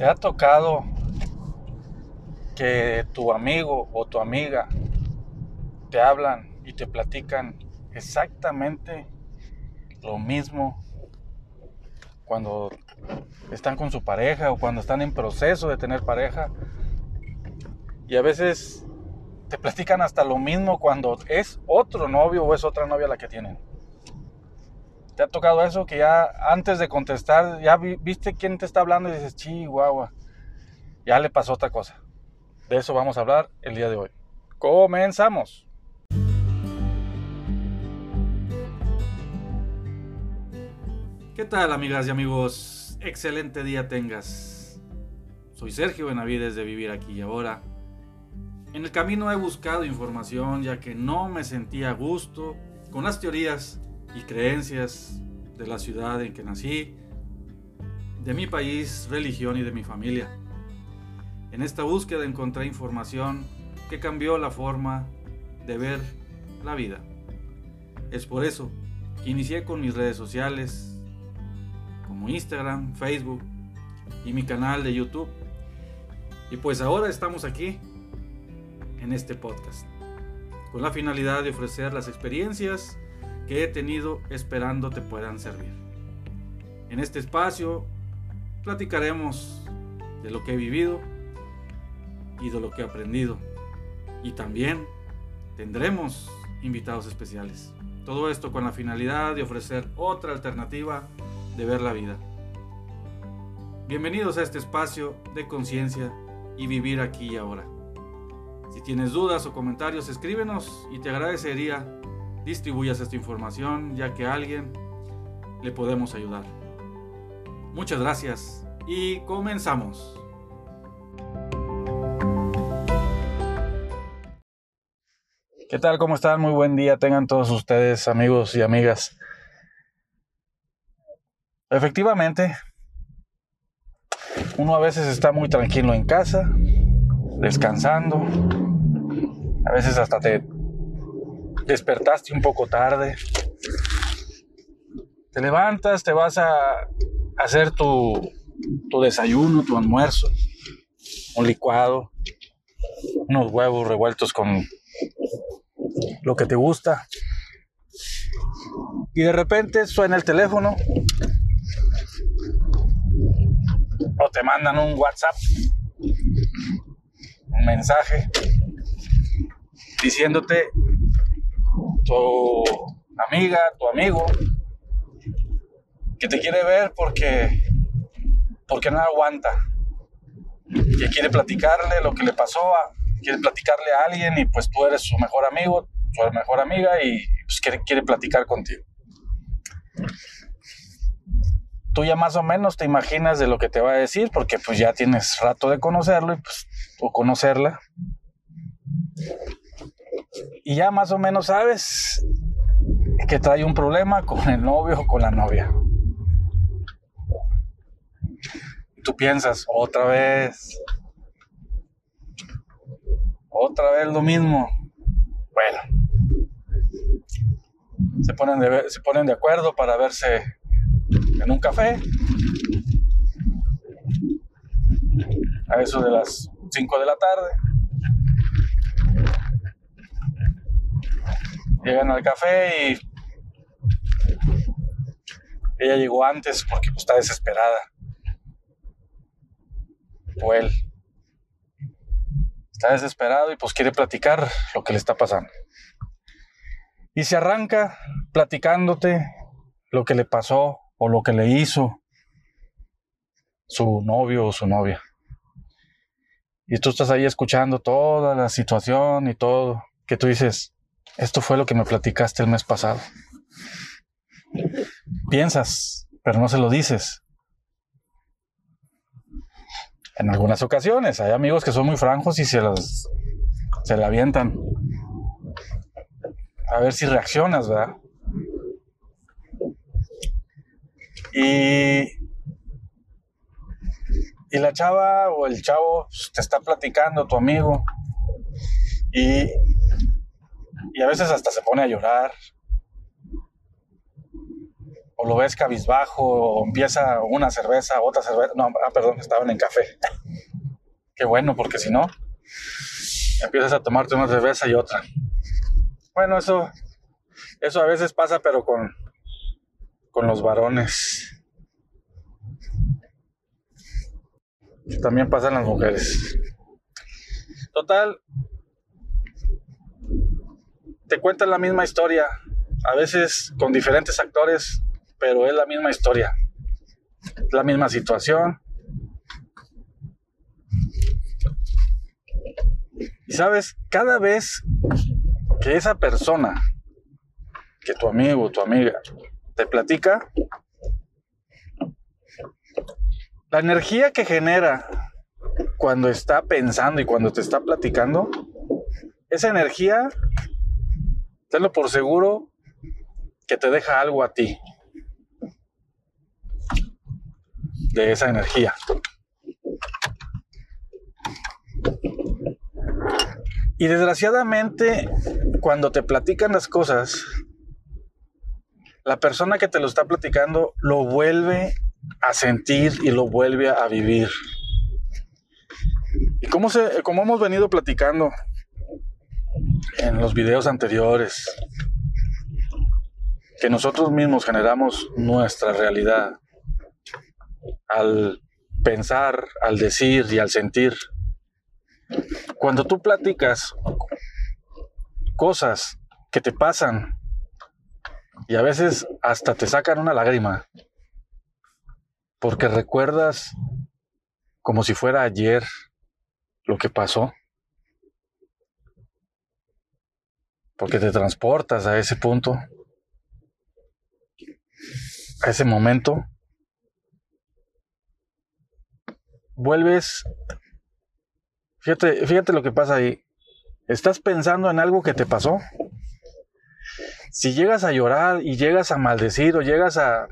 ¿Te ha tocado que tu amigo o tu amiga te hablan y te platican exactamente lo mismo cuando están con su pareja o cuando están en proceso de tener pareja? Y a veces te platican hasta lo mismo cuando es otro novio o es otra novia la que tienen. ¿Te ha tocado eso? Que ya antes de contestar, ya viste quién te está hablando y dices, chihuahua, ya le pasó otra cosa. De eso vamos a hablar el día de hoy. Comenzamos. ¿Qué tal amigas y amigos? Excelente día tengas. Soy Sergio Benavides de Vivir aquí y ahora. En el camino he buscado información ya que no me sentía a gusto con las teorías y creencias de la ciudad en que nací, de mi país, religión y de mi familia. En esta búsqueda encontré información que cambió la forma de ver la vida. Es por eso que inicié con mis redes sociales como Instagram, Facebook y mi canal de YouTube. Y pues ahora estamos aquí en este podcast con la finalidad de ofrecer las experiencias que he tenido esperando te puedan servir. En este espacio platicaremos de lo que he vivido y de lo que he aprendido. Y también tendremos invitados especiales. Todo esto con la finalidad de ofrecer otra alternativa de ver la vida. Bienvenidos a este espacio de conciencia y vivir aquí y ahora. Si tienes dudas o comentarios, escríbenos y te agradecería distribuyas esta información ya que a alguien le podemos ayudar. Muchas gracias y comenzamos. ¿Qué tal? ¿Cómo están? Muy buen día tengan todos ustedes amigos y amigas. Efectivamente, uno a veces está muy tranquilo en casa, descansando. A veces hasta te despertaste un poco tarde, te levantas, te vas a hacer tu, tu desayuno, tu almuerzo, un licuado, unos huevos revueltos con lo que te gusta. Y de repente suena el teléfono. O te mandan un WhatsApp, un mensaje. Diciéndote tu amiga, tu amigo, que te quiere ver porque, porque no aguanta, que quiere platicarle lo que le pasó, quiere platicarle a alguien y pues tú eres su mejor amigo, su mejor amiga y pues quiere, quiere platicar contigo. Tú ya más o menos te imaginas de lo que te va a decir porque pues ya tienes rato de conocerlo y pues, o conocerla y ya más o menos sabes que trae un problema con el novio o con la novia. tú piensas, otra vez, otra vez lo mismo. Bueno, se ponen de, se ponen de acuerdo para verse en un café. A eso de las 5 de la tarde. Llegan al café y ella llegó antes porque pues, está desesperada. O él. Está desesperado y pues quiere platicar lo que le está pasando. Y se arranca platicándote lo que le pasó o lo que le hizo su novio o su novia. Y tú estás ahí escuchando toda la situación y todo, que tú dices, esto fue lo que me platicaste el mes pasado. Piensas, pero no se lo dices. En algunas ocasiones hay amigos que son muy franjos y se las se la avientan. A ver si reaccionas, ¿verdad? Y y la chava o el chavo te está platicando, tu amigo, y y a veces hasta se pone a llorar. o lo ves cabizbajo, o empieza una cerveza, otra cerveza. No, ah, perdón, estaban en café. Qué bueno, porque si no, empiezas a tomarte una cerveza y otra. Bueno, eso, eso a veces pasa, pero con, con los varones. También pasan las mujeres. Total, te cuentan la misma historia, a veces con diferentes actores, pero es la misma historia, la misma situación. Y sabes, cada vez que esa persona, que tu amigo tu amiga, te platica, la energía que genera cuando está pensando y cuando te está platicando, esa energía, tenlo por seguro, que te deja algo a ti de esa energía. Y desgraciadamente, cuando te platican las cosas, la persona que te lo está platicando lo vuelve a sentir y lo vuelve a vivir. Y como, se, como hemos venido platicando en los videos anteriores, que nosotros mismos generamos nuestra realidad al pensar, al decir y al sentir. Cuando tú platicas cosas que te pasan y a veces hasta te sacan una lágrima, porque recuerdas como si fuera ayer lo que pasó, porque te transportas a ese punto, a ese momento, vuelves, fíjate, fíjate lo que pasa ahí, estás pensando en algo que te pasó. Si llegas a llorar y llegas a maldecir o llegas a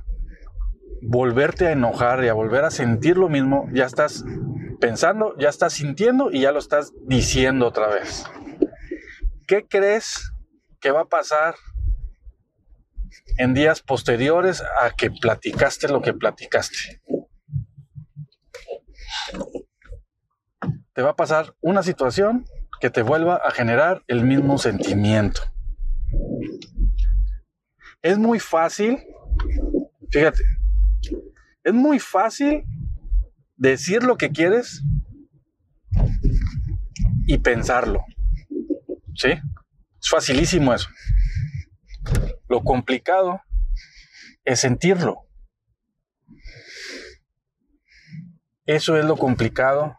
volverte a enojar y a volver a sentir lo mismo, ya estás pensando, ya estás sintiendo y ya lo estás diciendo otra vez. ¿Qué crees que va a pasar en días posteriores a que platicaste lo que platicaste? Te va a pasar una situación que te vuelva a generar el mismo sentimiento. Es muy fácil, fíjate, es muy fácil decir lo que quieres y pensarlo. ¿Sí? Es facilísimo eso. Lo complicado es sentirlo. Eso es lo complicado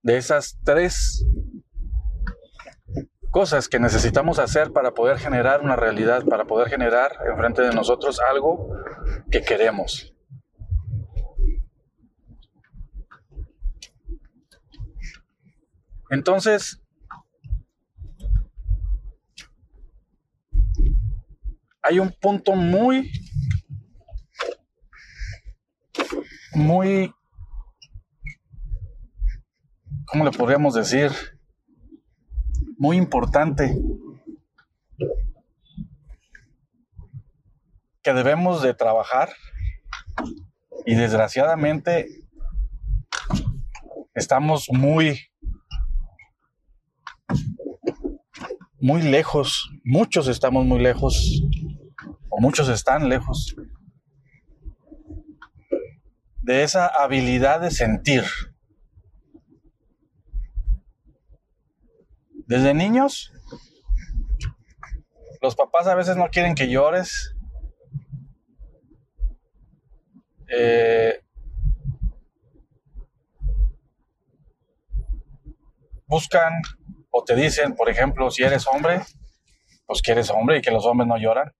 de esas tres cosas que necesitamos hacer para poder generar una realidad, para poder generar enfrente de nosotros algo que queremos. Entonces, hay un punto muy, muy, ¿cómo le podríamos decir? Muy importante que debemos de trabajar y desgraciadamente estamos muy muy lejos, muchos estamos muy lejos, muchos están lejos, de esa habilidad de sentir. Desde niños, los papás a veces no quieren que llores. Eh, buscan o te dicen, por ejemplo, si eres hombre, pues que eres hombre y que los hombres no lloran.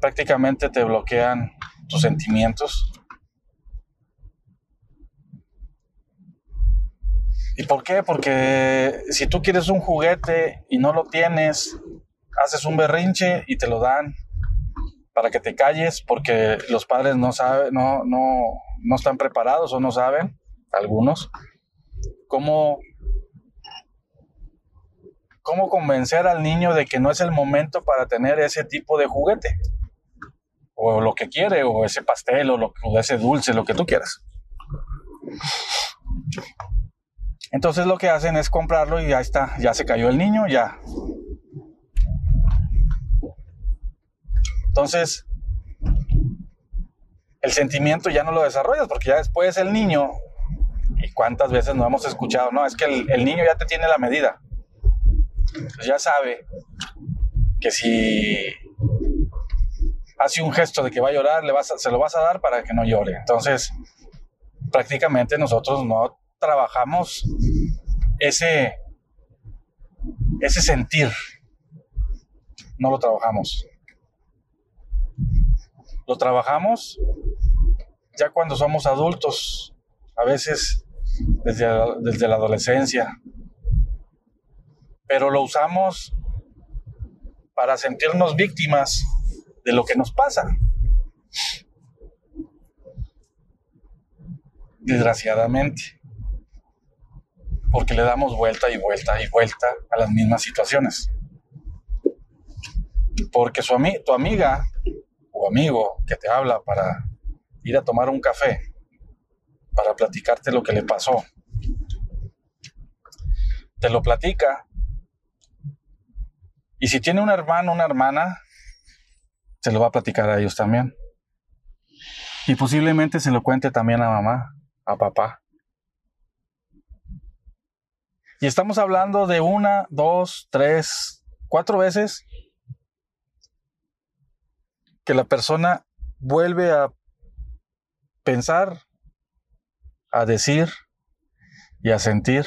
Prácticamente te bloquean tus sentimientos. ¿Y por qué? Porque si tú quieres un juguete y no lo tienes, haces un berrinche y te lo dan para que te calles porque los padres no saben, no, no, no están preparados o no saben, algunos, cómo, cómo convencer al niño de que no es el momento para tener ese tipo de juguete. O lo que quiere, o ese pastel, o, lo, o ese dulce, lo que tú quieras. Entonces lo que hacen es comprarlo y ya está, ya se cayó el niño, ya. Entonces, el sentimiento ya no lo desarrollas porque ya después el niño, y cuántas veces no hemos escuchado, no, es que el, niño ya te tiene la medida. Pues ya sabe que si hace un gesto de que va a llorar, le vas se lo vas a dar para que no llore. Entonces, prácticamente nosotros no trabajamos ese, ese sentir. No lo trabajamos. Lo trabajamos ya cuando somos adultos, a veces desde, desde la adolescencia. Pero lo usamos para sentirnos víctimas de lo que nos pasa. Desgraciadamente porque le damos vuelta y vuelta y vuelta a las mismas situaciones. Porque su tu amiga o amigo que te habla para ir a tomar un café, para platicarte lo que le pasó, te lo platica. Y si tiene un hermano, una hermana, se lo va a platicar a ellos también. Y posiblemente se lo cuente también a mamá, a papá. Y estamos hablando de una, dos, tres, cuatro veces que la persona vuelve a pensar, a decir y a sentir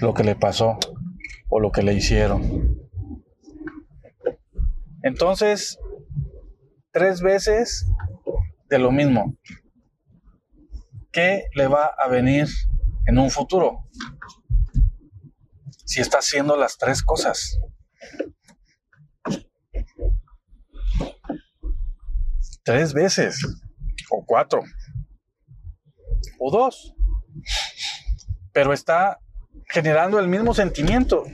lo que le pasó o lo que le hicieron. Entonces, tres veces de lo mismo. ¿Qué le va a venir en un futuro? si está haciendo las tres cosas? Tres veces, o cuatro, o dos, pero está generando el mismo sentimiento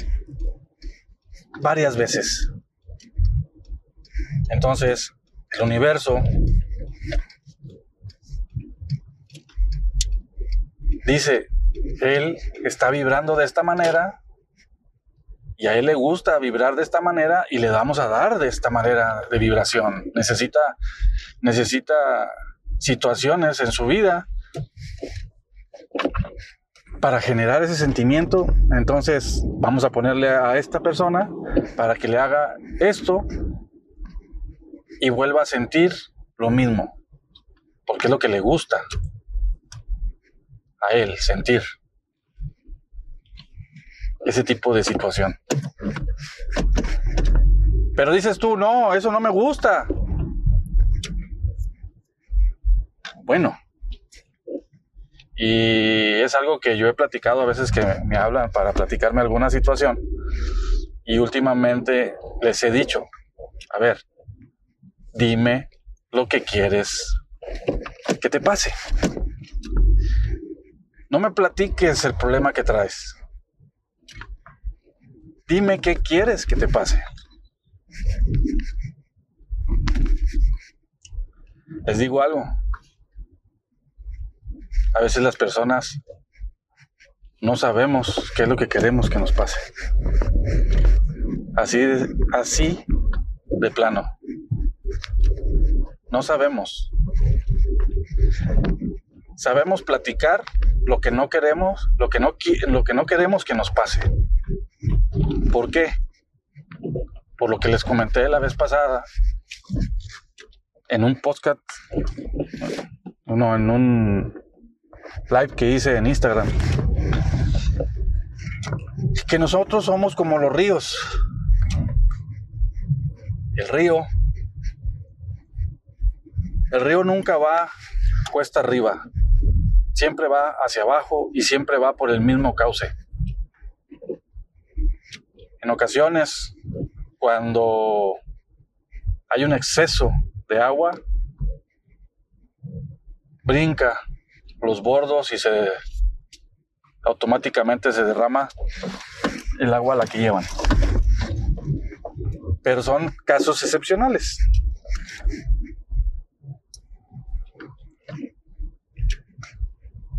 varias veces. Entonces, el universo dice, él está vibrando de esta manera y a él le gusta vibrar de esta manera y le vamos a dar de esta manera de vibración. Necesita, necesita situaciones en su vida para generar ese sentimiento. Entonces vamos a ponerle a esta persona para que le haga esto y vuelva a sentir lo mismo, porque es lo que le gusta a él sentir ese tipo de situación. Pero dices tú, no, eso no me gusta. Bueno, y es algo que yo he platicado a veces que me hablan para platicarme alguna situación. Y últimamente les he dicho, a ver, dime lo que quieres que te pase. No me platiques el problema que traes. Dime qué quieres que te pase. Les digo algo. A veces las personas no sabemos qué es lo que queremos que nos pase. Así así de plano. No sabemos. Sabemos platicar lo que no queremos, lo que no, lo que no queremos que nos pase. ¿Por qué? Por lo que les comenté la vez pasada en un podcast, no, en un live que hice en Instagram, que nosotros somos como los ríos. El río, el río nunca va cuesta arriba, siempre va hacia abajo y siempre va por el mismo cauce. En ocasiones, cuando hay un exceso de agua, brinca los bordos y se automáticamente se derrama el agua a la que llevan. Pero son casos excepcionales.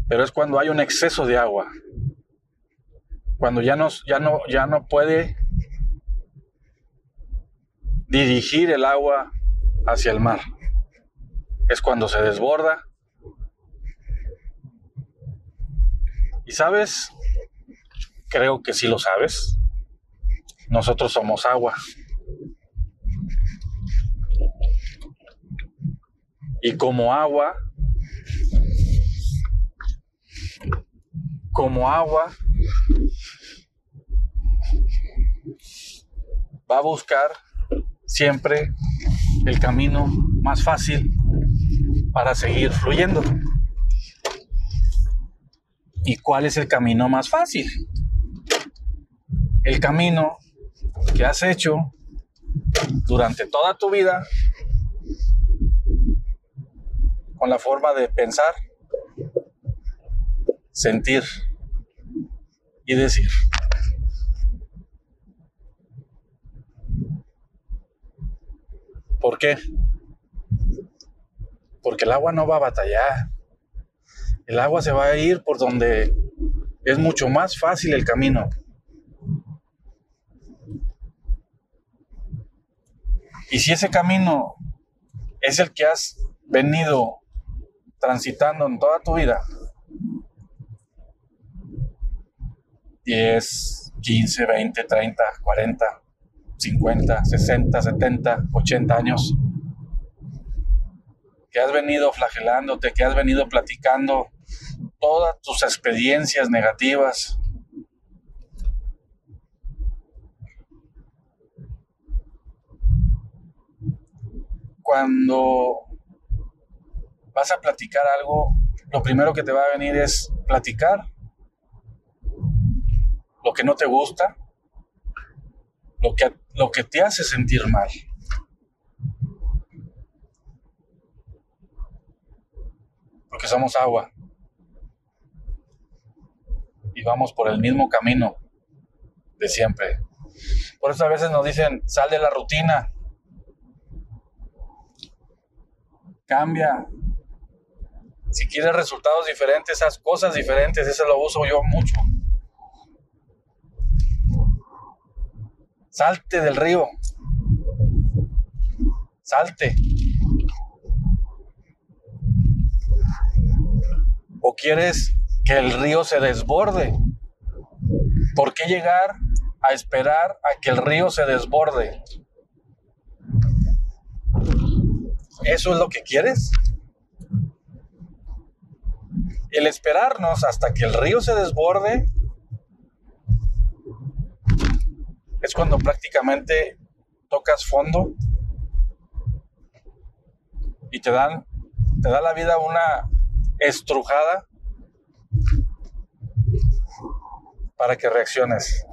Pero es cuando hay un exceso de agua. Cuando ya no, ya no, ya no puede dirigir el agua hacia el mar. Es cuando se desborda. Y sabes, creo que sí lo sabes. Nosotros somos agua. Y como agua, como agua, va a buscar siempre el camino más fácil para seguir fluyendo. ¿Y cuál es el camino más fácil? El camino que has hecho durante toda tu vida con la forma de pensar, sentir y decir. ¿Por qué? Porque el agua no va a batallar. El agua se va a ir por donde es mucho más fácil el camino. Y si ese camino es el que has venido transitando en toda tu vida, 10, 15, 20, 30, 40, 50, 60, 70, 80 años, que has venido flagelándote, que has venido platicando todas tus experiencias negativas. Cuando vas a platicar algo, lo primero que te va a venir es platicar lo que no te gusta, lo que, lo que te hace sentir mal. Porque somos agua. Y vamos por el mismo camino de siempre. Por eso a veces nos dicen, sal de la rutina. Cambia. Si quieres resultados diferentes, haz cosas diferentes. Eso lo uso yo mucho. Salte del río. Salte. ¿O quieres que el río se desborde? ¿Por qué llegar a esperar a que el río se desborde? ¿Eso es lo que quieres? El esperarnos hasta que el río se desborde es cuando prácticamente tocas fondo y te dan te da la vida una estrujada para que reacciones.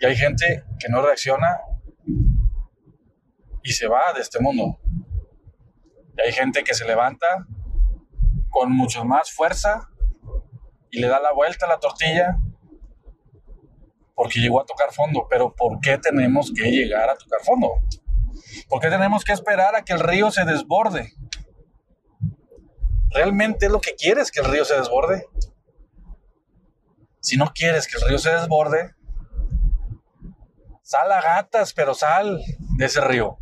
Y hay gente que no reacciona y se va de este mundo. Y hay gente que se levanta con mucho más fuerza y le da la vuelta a la tortilla porque llegó a tocar fondo, pero ¿por qué tenemos que llegar a tocar fondo? ¿Por qué tenemos que esperar a que el río se desborde? ¿Realmente es lo que quieres que el río se desborde? Si no quieres que el río se desborde, sal a gatas, pero sal de ese río.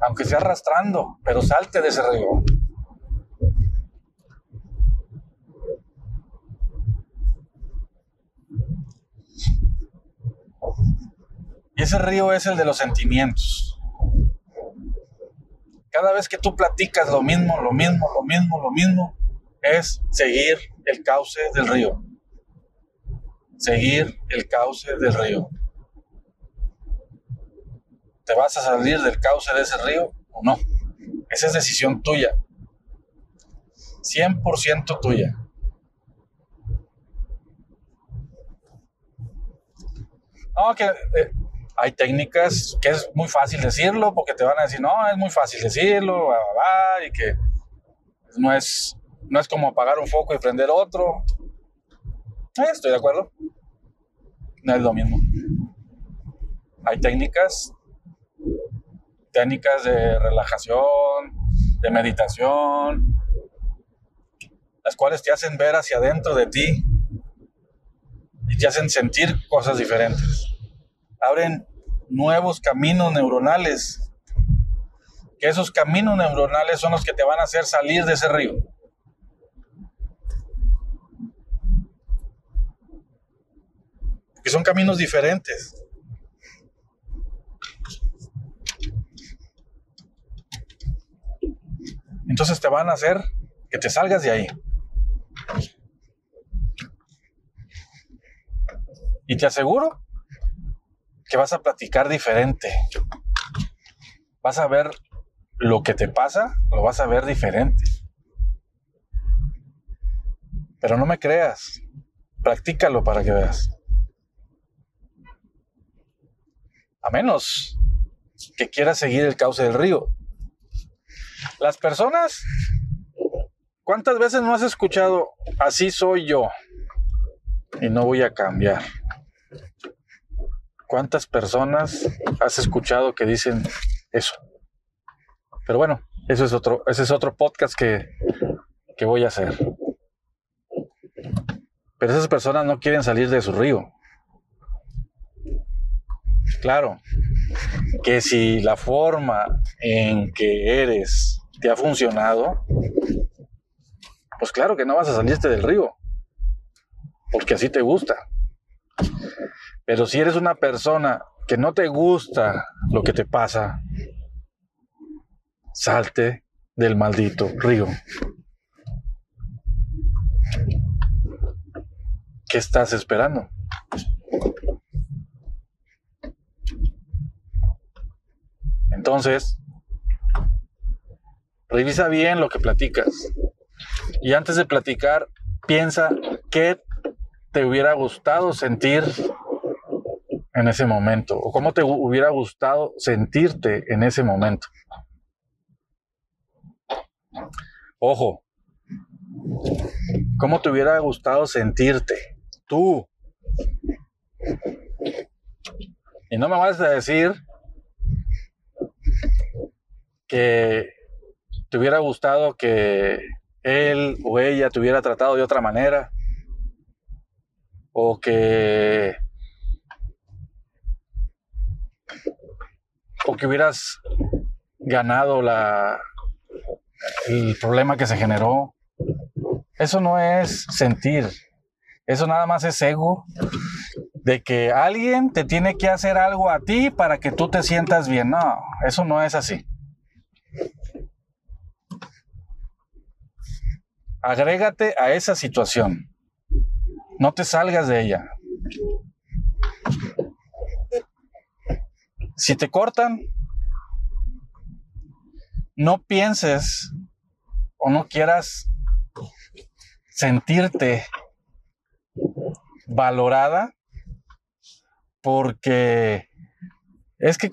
Aunque sea arrastrando, pero salte de ese río. Y ese río es el de los sentimientos. Cada vez que tú platicas lo mismo, lo mismo, lo mismo, lo mismo, es seguir el cauce del río. Seguir el cauce del río. ¿Te vas a salir del cauce de ese río o no? Esa es decisión tuya. 100% tuya. No, que eh, hay técnicas que es muy fácil decirlo porque te van a decir, no, es muy fácil decirlo, y que no es, No es como apagar un foco y prender otro. Eh, estoy de acuerdo. No es lo mismo. Hay técnicas, técnicas de relajación, de meditación, las cuales te hacen ver hacia adentro de ti y te hacen sentir cosas diferentes. Abren nuevos caminos neuronales, que esos caminos neuronales son los que te van a hacer salir de ese río. Que son caminos diferentes. Entonces te van a hacer que te salgas de ahí. Y te aseguro que vas a platicar diferente. Vas a ver lo que te pasa, lo vas a ver diferente. Pero no me creas, practícalo para que veas. A menos que quieras seguir el cauce del río. Las personas, ¿cuántas veces no has escuchado, así soy yo y no voy a cambiar? ¿Cuántas personas has escuchado que dicen eso? Pero bueno, eso es otro, ese es otro podcast que, que voy a hacer. Pero esas personas no quieren salir de su río. Claro, que si la forma en que eres te ha funcionado, pues claro que no vas a salirte del río, porque así te gusta. Pero si eres una persona que no te gusta lo que te pasa, salte del maldito río. ¿Qué estás esperando? Entonces, revisa bien lo que platicas. Y antes de platicar, piensa qué te hubiera gustado sentir en ese momento o cómo te hubiera gustado sentirte en ese momento. Ojo, ¿cómo te hubiera gustado sentirte tú? Y no me vas a decir que te hubiera gustado que él o ella te hubiera tratado de otra manera o que o que hubieras ganado la, el problema que se generó. Eso no es sentir. Eso nada más es ego de que alguien te tiene que hacer algo a ti para que tú te sientas bien. No, eso no es así. Agrégate a esa situación. No te salgas de ella. Si te cortan, no pienses o no quieras sentirte valorada porque es que,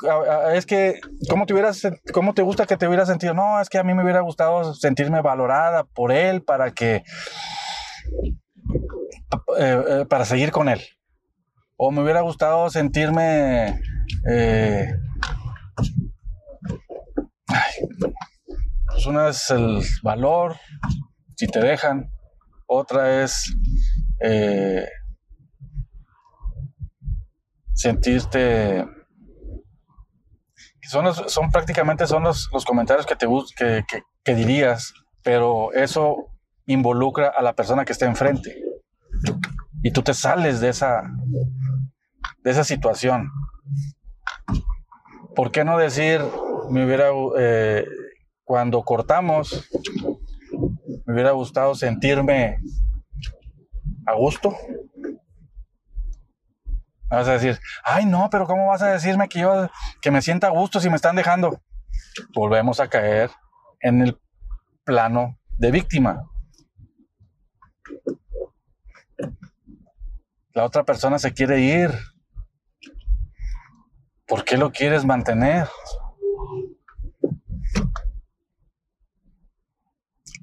es que, ¿cómo te, hubieras, ¿cómo te gusta que te hubiera sentido? No, es que a mí me hubiera gustado sentirme valorada por él para que, eh, eh, para seguir con él. O me hubiera gustado sentirme eh, pues una es el valor, si te dejan, otra es eh, sentirte son, son prácticamente son los, comentarios que te que, que, dirías, pero eso involucra a la persona que está enfrente y tú te sales de esa de esa situación. ¿Por qué no decir, me hubiera, eh, cuando cortamos, me hubiera gustado sentirme a gusto? Vas a decir, ay no, pero ¿cómo vas a decirme que yo que me sienta a gusto si me están dejando? Volvemos a caer en el plano de víctima. La otra persona se quiere ir. ¿Por qué lo quieres mantener?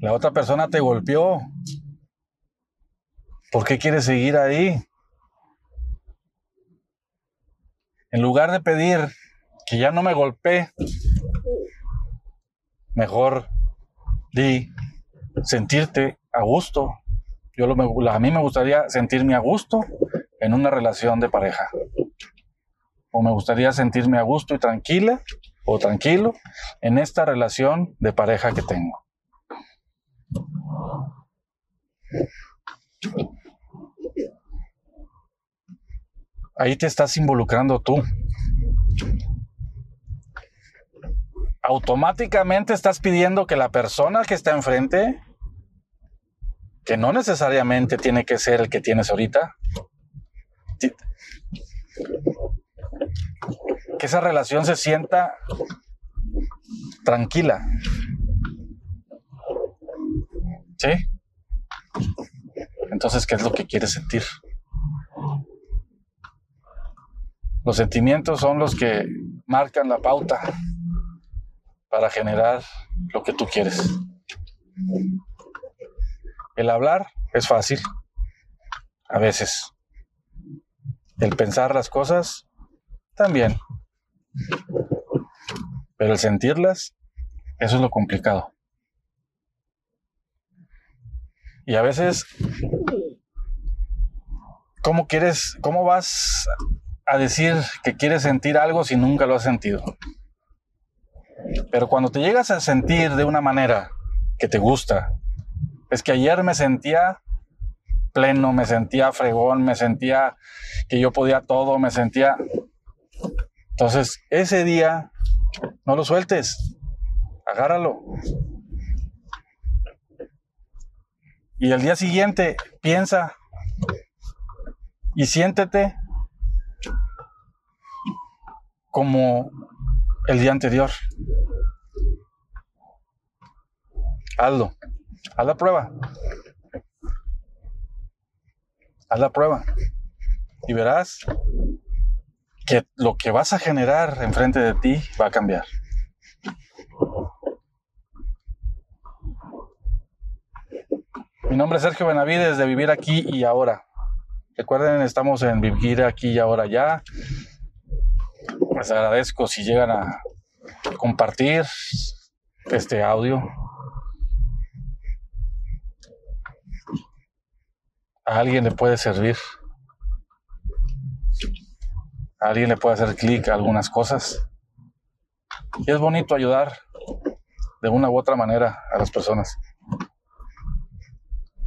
La otra persona te golpeó. ¿Por qué quieres seguir ahí? En lugar de pedir que ya no me golpee, mejor di sentirte a gusto. Yo a mí me gustaría sentirme a gusto en una relación de pareja. O me gustaría sentirme a gusto y tranquila o tranquilo en esta relación de pareja que tengo. Ahí te estás involucrando tú. Automáticamente estás pidiendo que la persona que está enfrente, que no necesariamente tiene que ser el que tienes ahorita, que esa relación se sienta tranquila. ¿Sí? Entonces, ¿qué es lo que quieres sentir? Los sentimientos son los que marcan la pauta para generar lo que tú quieres. El hablar es fácil, a veces. El pensar las cosas, también. Pero el sentirlas, eso es lo complicado. Y a veces, ¿cómo quieres, cómo vas a decir que quieres sentir algo si nunca lo has sentido? Pero cuando te llegas a sentir de una manera que te gusta, es que ayer me sentía pleno, me sentía fregón, me sentía que yo podía todo, me sentía... Entonces, ese día, no lo sueltes, agárralo. Y el día siguiente, piensa y siéntete como el día anterior. Hazlo. Haz la prueba. Haz la prueba. Y verás que lo que vas a generar enfrente de ti va a cambiar. Mi nombre es Sergio Benavides de Vivir Aquí y Ahora. Recuerden, estamos en Vivir Aquí y Ahora ya. Les agradezco si llegan a compartir este audio. A alguien le puede servir. A alguien le puede hacer clic a algunas cosas. Y es bonito ayudar de una u otra manera a las personas.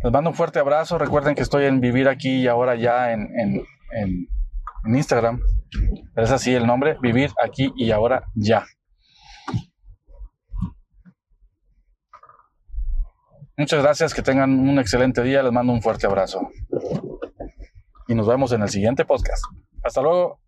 Les mando un fuerte abrazo. Recuerden que estoy en Vivir aquí y ahora ya en, en, en Instagram. Es así el nombre, vivir aquí y ahora ya. Muchas gracias, que tengan un excelente día, les mando un fuerte abrazo. Y nos vemos en el siguiente podcast. Hasta luego.